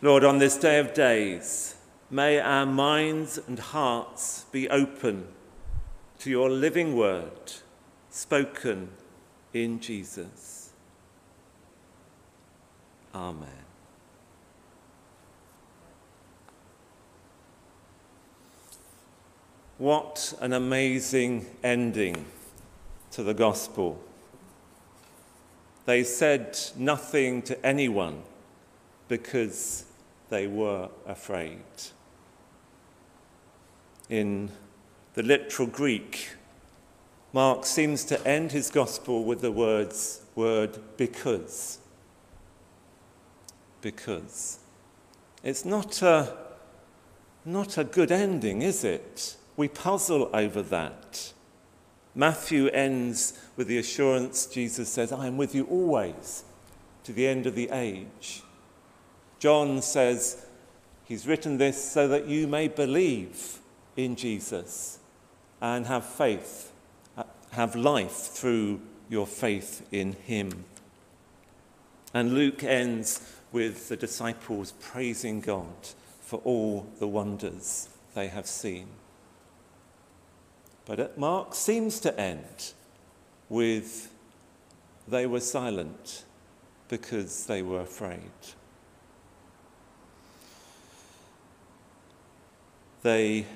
Lord, on this day of days, may our minds and hearts be open to your living word spoken in Jesus. Amen. What an amazing ending to the gospel. They said nothing to anyone because they were afraid. In the literal Greek, Mark seems to end his gospel with the words, word because. Because. It's not a, not a good ending, is it? We puzzle over that. Matthew ends with the assurance Jesus says, I am with you always to the end of the age. John says, He's written this so that you may believe in Jesus and have faith, have life through your faith in Him. And Luke ends with the disciples praising God for all the wonders they have seen. But Mark seems to end with they were silent because they were afraid. They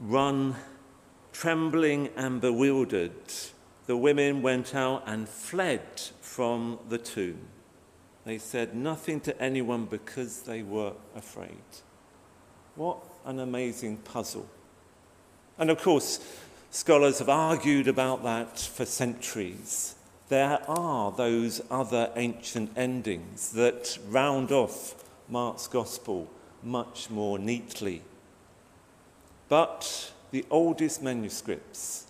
run trembling and bewildered. The women went out and fled from the tomb. They said nothing to anyone because they were afraid. What an amazing puzzle. And of course, scholars have argued about that for centuries. There are those other ancient endings that round off Mark's gospel much more neatly. But the oldest manuscripts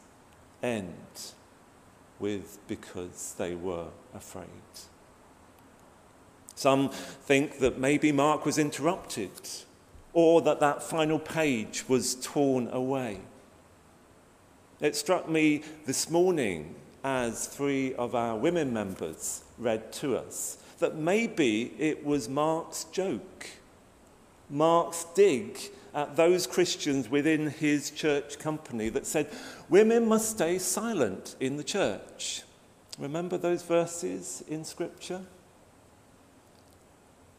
end with because they were afraid. Some think that maybe Mark was interrupted or that that final page was torn away. It struck me this morning as three of our women members read to us that maybe it was Mark's joke, Mark's dig at those Christians within his church company that said, Women must stay silent in the church. Remember those verses in Scripture?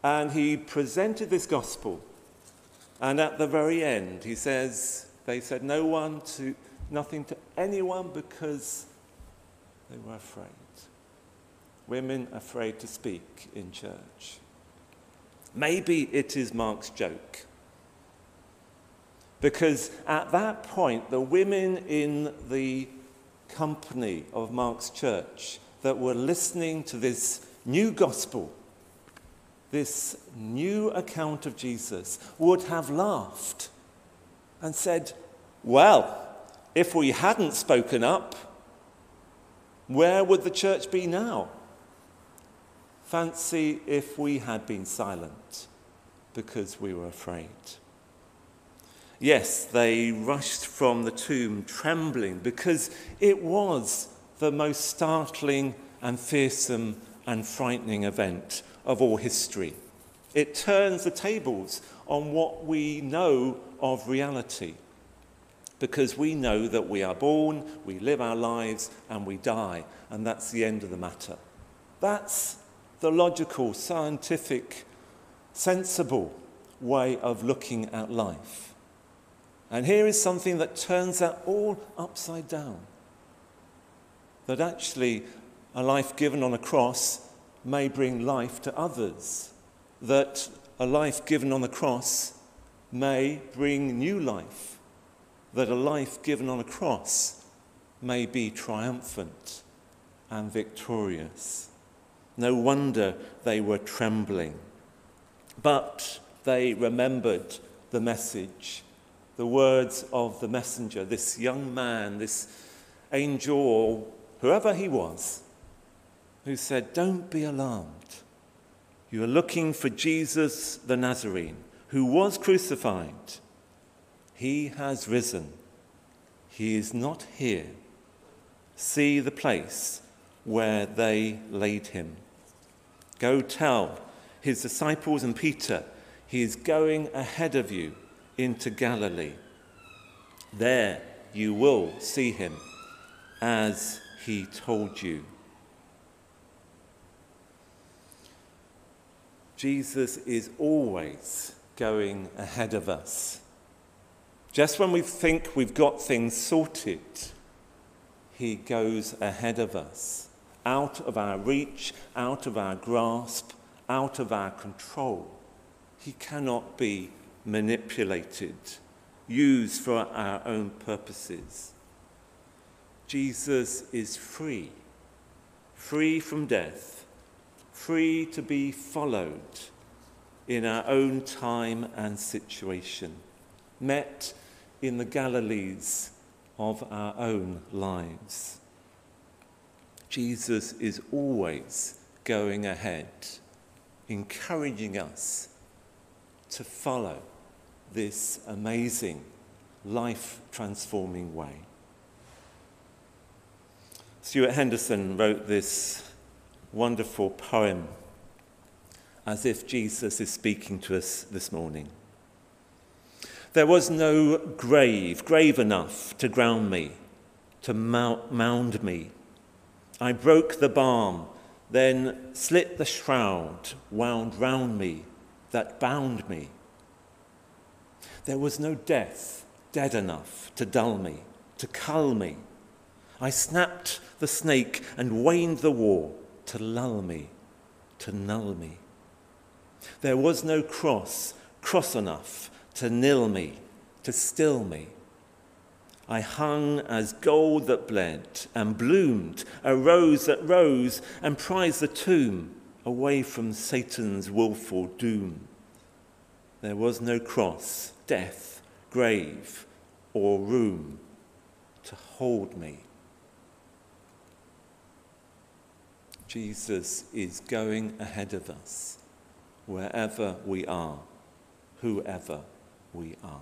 And he presented this gospel. And at the very end, he says, They said no one to nothing to anyone because they were afraid. Women afraid to speak in church. Maybe it is Mark's joke. Because at that point, the women in the company of Mark's church that were listening to this new gospel, this new account of Jesus, would have laughed and said, Well, if we hadn't spoken up, where would the church be now? Fancy if we had been silent because we were afraid. Yes, they rushed from the tomb trembling because it was the most startling and fearsome and frightening event of all history. It turns the tables on what we know of reality because we know that we are born, we live our lives, and we die, and that's the end of the matter. That's the logical, scientific, sensible way of looking at life. And here is something that turns that all upside down. That actually, a life given on a cross may bring life to others. That a life given on the cross may bring new life. That a life given on a cross may be triumphant and victorious. No wonder they were trembling. But they remembered the message the words of the messenger, this young man, this angel, or whoever he was, who said, Don't be alarmed. You are looking for Jesus the Nazarene, who was crucified. He has risen. He is not here. See the place where they laid him. Go tell his disciples and Peter, He is going ahead of you into Galilee. There you will see him as he told you. Jesus is always going ahead of us. Just when we think we've got things sorted, he goes ahead of us, out of our reach, out of our grasp, out of our control. He cannot be manipulated, used for our own purposes. Jesus is free, free from death, free to be followed in our own time and situation, met in the Galilees of our own lives. Jesus is always going ahead, encouraging us to follow this amazing, life transforming way. Stewart Henderson wrote this wonderful poem as if Jesus is speaking to us this morning. There was no grave, grave enough to ground me, to mound me. I broke the balm, then slit the shroud wound round me that bound me. There was no death dead enough to dull me, to cull me. I snapped the snake and waned the war to lull me, to null me. There was no cross, cross enough to nil me, to still me. I hung as gold that bled and bloomed, a rose that rose and prized the tomb away from Satan's wilful doom. There was no cross, death, grave, or room to hold me. Jesus is going ahead of us wherever we are, whoever we are.